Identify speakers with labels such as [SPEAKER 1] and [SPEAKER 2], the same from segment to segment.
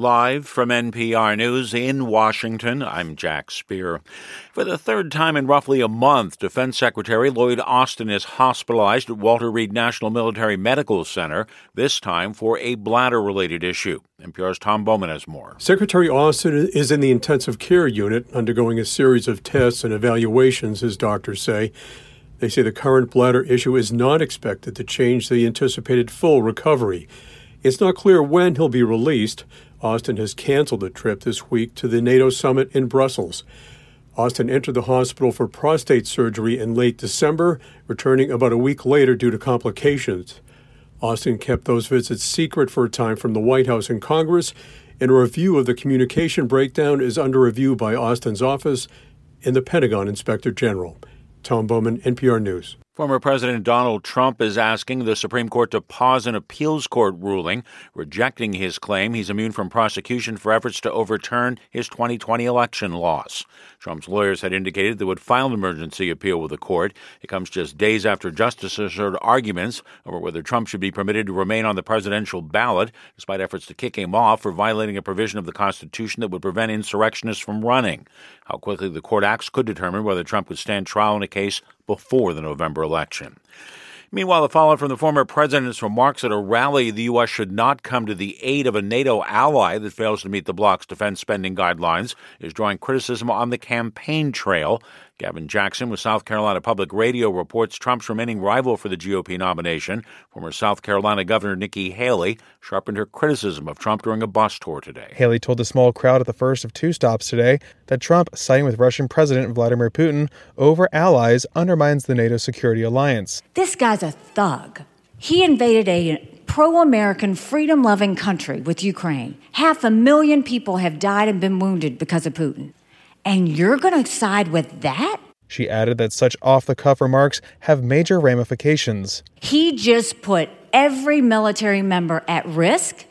[SPEAKER 1] Live from NPR News in Washington, I'm Jack Speer. For the third time in roughly a month, Defense Secretary Lloyd Austin is hospitalized at Walter Reed National Military Medical Center, this time for a bladder related issue. NPR's Tom Bowman has more.
[SPEAKER 2] Secretary Austin is in the intensive care unit undergoing a series of tests and evaluations, his doctors say. They say the current bladder issue is not expected to change the anticipated full recovery. It's not clear when he'll be released. Austin has canceled a trip this week to the NATO summit in Brussels. Austin entered the hospital for prostate surgery in late December, returning about a week later due to complications. Austin kept those visits secret for a time from the White House and Congress, and a review of the communication breakdown is under review by Austin's office and the Pentagon Inspector General. Tom Bowman, NPR News.
[SPEAKER 1] Former President Donald Trump is asking the Supreme Court to pause an appeals court ruling rejecting his claim he's immune from prosecution for efforts to overturn his 2020 election loss. Trump's lawyers had indicated they would file an emergency appeal with the court. It comes just days after justices heard arguments over whether Trump should be permitted to remain on the presidential ballot, despite efforts to kick him off for violating a provision of the Constitution that would prevent insurrectionists from running. How quickly the court acts could determine whether Trump could stand trial in a case before the November election. Meanwhile, the fallout from the former president's remarks at a rally, the U.S. should not come to the aid of a NATO ally that fails to meet the bloc's defense spending guidelines, is drawing criticism on the campaign trail. Gavin Jackson with South Carolina Public Radio reports Trump's remaining rival for the GOP nomination, former South Carolina Governor Nikki Haley, sharpened her criticism of Trump during a bus tour today.
[SPEAKER 3] Haley told a small crowd at the first of two stops today that Trump, siding with Russian President Vladimir Putin over allies, undermines the NATO security alliance.
[SPEAKER 4] This guy's a thug. He invaded a pro American, freedom loving country with Ukraine. Half a million people have died and been wounded because of Putin and you're going to side with that?
[SPEAKER 3] She added that such off the cuff remarks have major ramifications.
[SPEAKER 4] He just put every military member at risk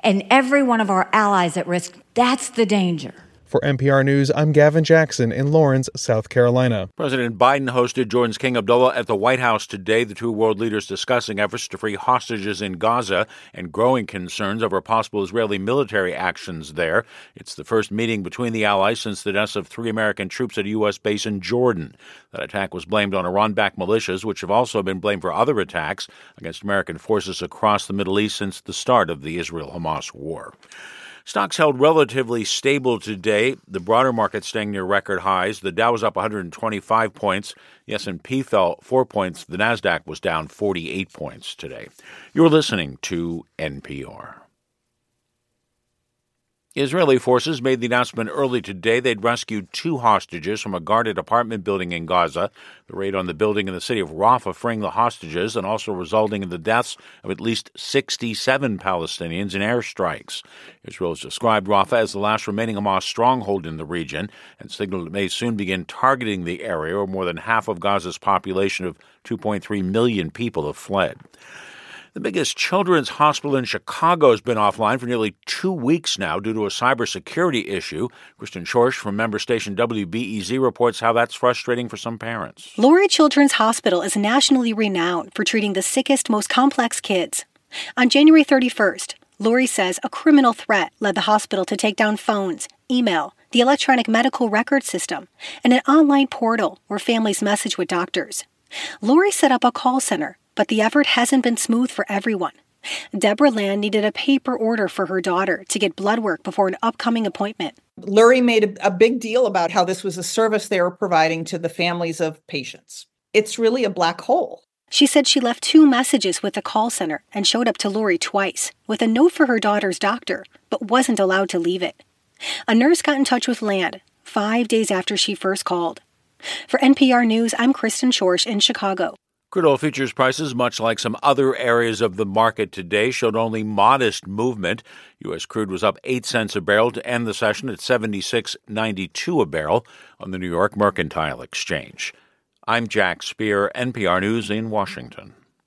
[SPEAKER 4] and every one of our allies at risk. That's the danger.
[SPEAKER 3] For NPR News, I'm Gavin Jackson in Laurens, South Carolina.
[SPEAKER 1] President Biden hosted Jordan's King Abdullah at the White House today. The two world leaders discussing efforts to free hostages in Gaza and growing concerns over possible Israeli military actions there. It's the first meeting between the allies since the deaths of three American troops at a U.S. base in Jordan. That attack was blamed on Iran backed militias, which have also been blamed for other attacks against American forces across the Middle East since the start of the Israel Hamas war. Stocks held relatively stable today. The broader market staying near record highs. The Dow was up 125 points. The S&P fell 4 points. The Nasdaq was down 48 points today. You're listening to NPR. Israeli forces made the announcement early today they'd rescued two hostages from a guarded apartment building in Gaza. The raid on the building in the city of Rafah freeing the hostages and also resulting in the deaths of at least 67 Palestinians in airstrikes. Israel has described Rafah as the last remaining Hamas stronghold in the region and signaled it may soon begin targeting the area where more than half of Gaza's population of 2.3 million people have fled. The biggest children's hospital in Chicago has been offline for nearly two weeks now due to a cybersecurity issue. Kristen Schorsch from member station WBEZ reports how that's frustrating for some parents.
[SPEAKER 5] Lurie Children's Hospital is nationally renowned for treating the sickest, most complex kids. On January 31st, Lurie says a criminal threat led the hospital to take down phones, email, the electronic medical record system, and an online portal where families message with doctors. Lurie set up a call center but the effort hasn't been smooth for everyone. Deborah Land needed a paper order for her daughter to get blood work before an upcoming appointment.
[SPEAKER 6] Lurie made a, a, big deal about how this was a service they were providing to the families of patients. It's really a black hole.
[SPEAKER 5] She said she left two messages with the call center and showed up to Lurie twice with a note for her daughter's doctor, but wasn't allowed to leave it. A nurse got in touch with Land five days after she first called. For NPR News, I'm Kristen Schorsch in Chicago.
[SPEAKER 1] Crude oil futures prices, much like some other areas of the market today, showed only modest movement. U.S. crude was up 8 cents a barrel to end the session at 76.92 a barrel on the New York Mercantile Exchange. I'm Jack Speer, NPR News in Washington.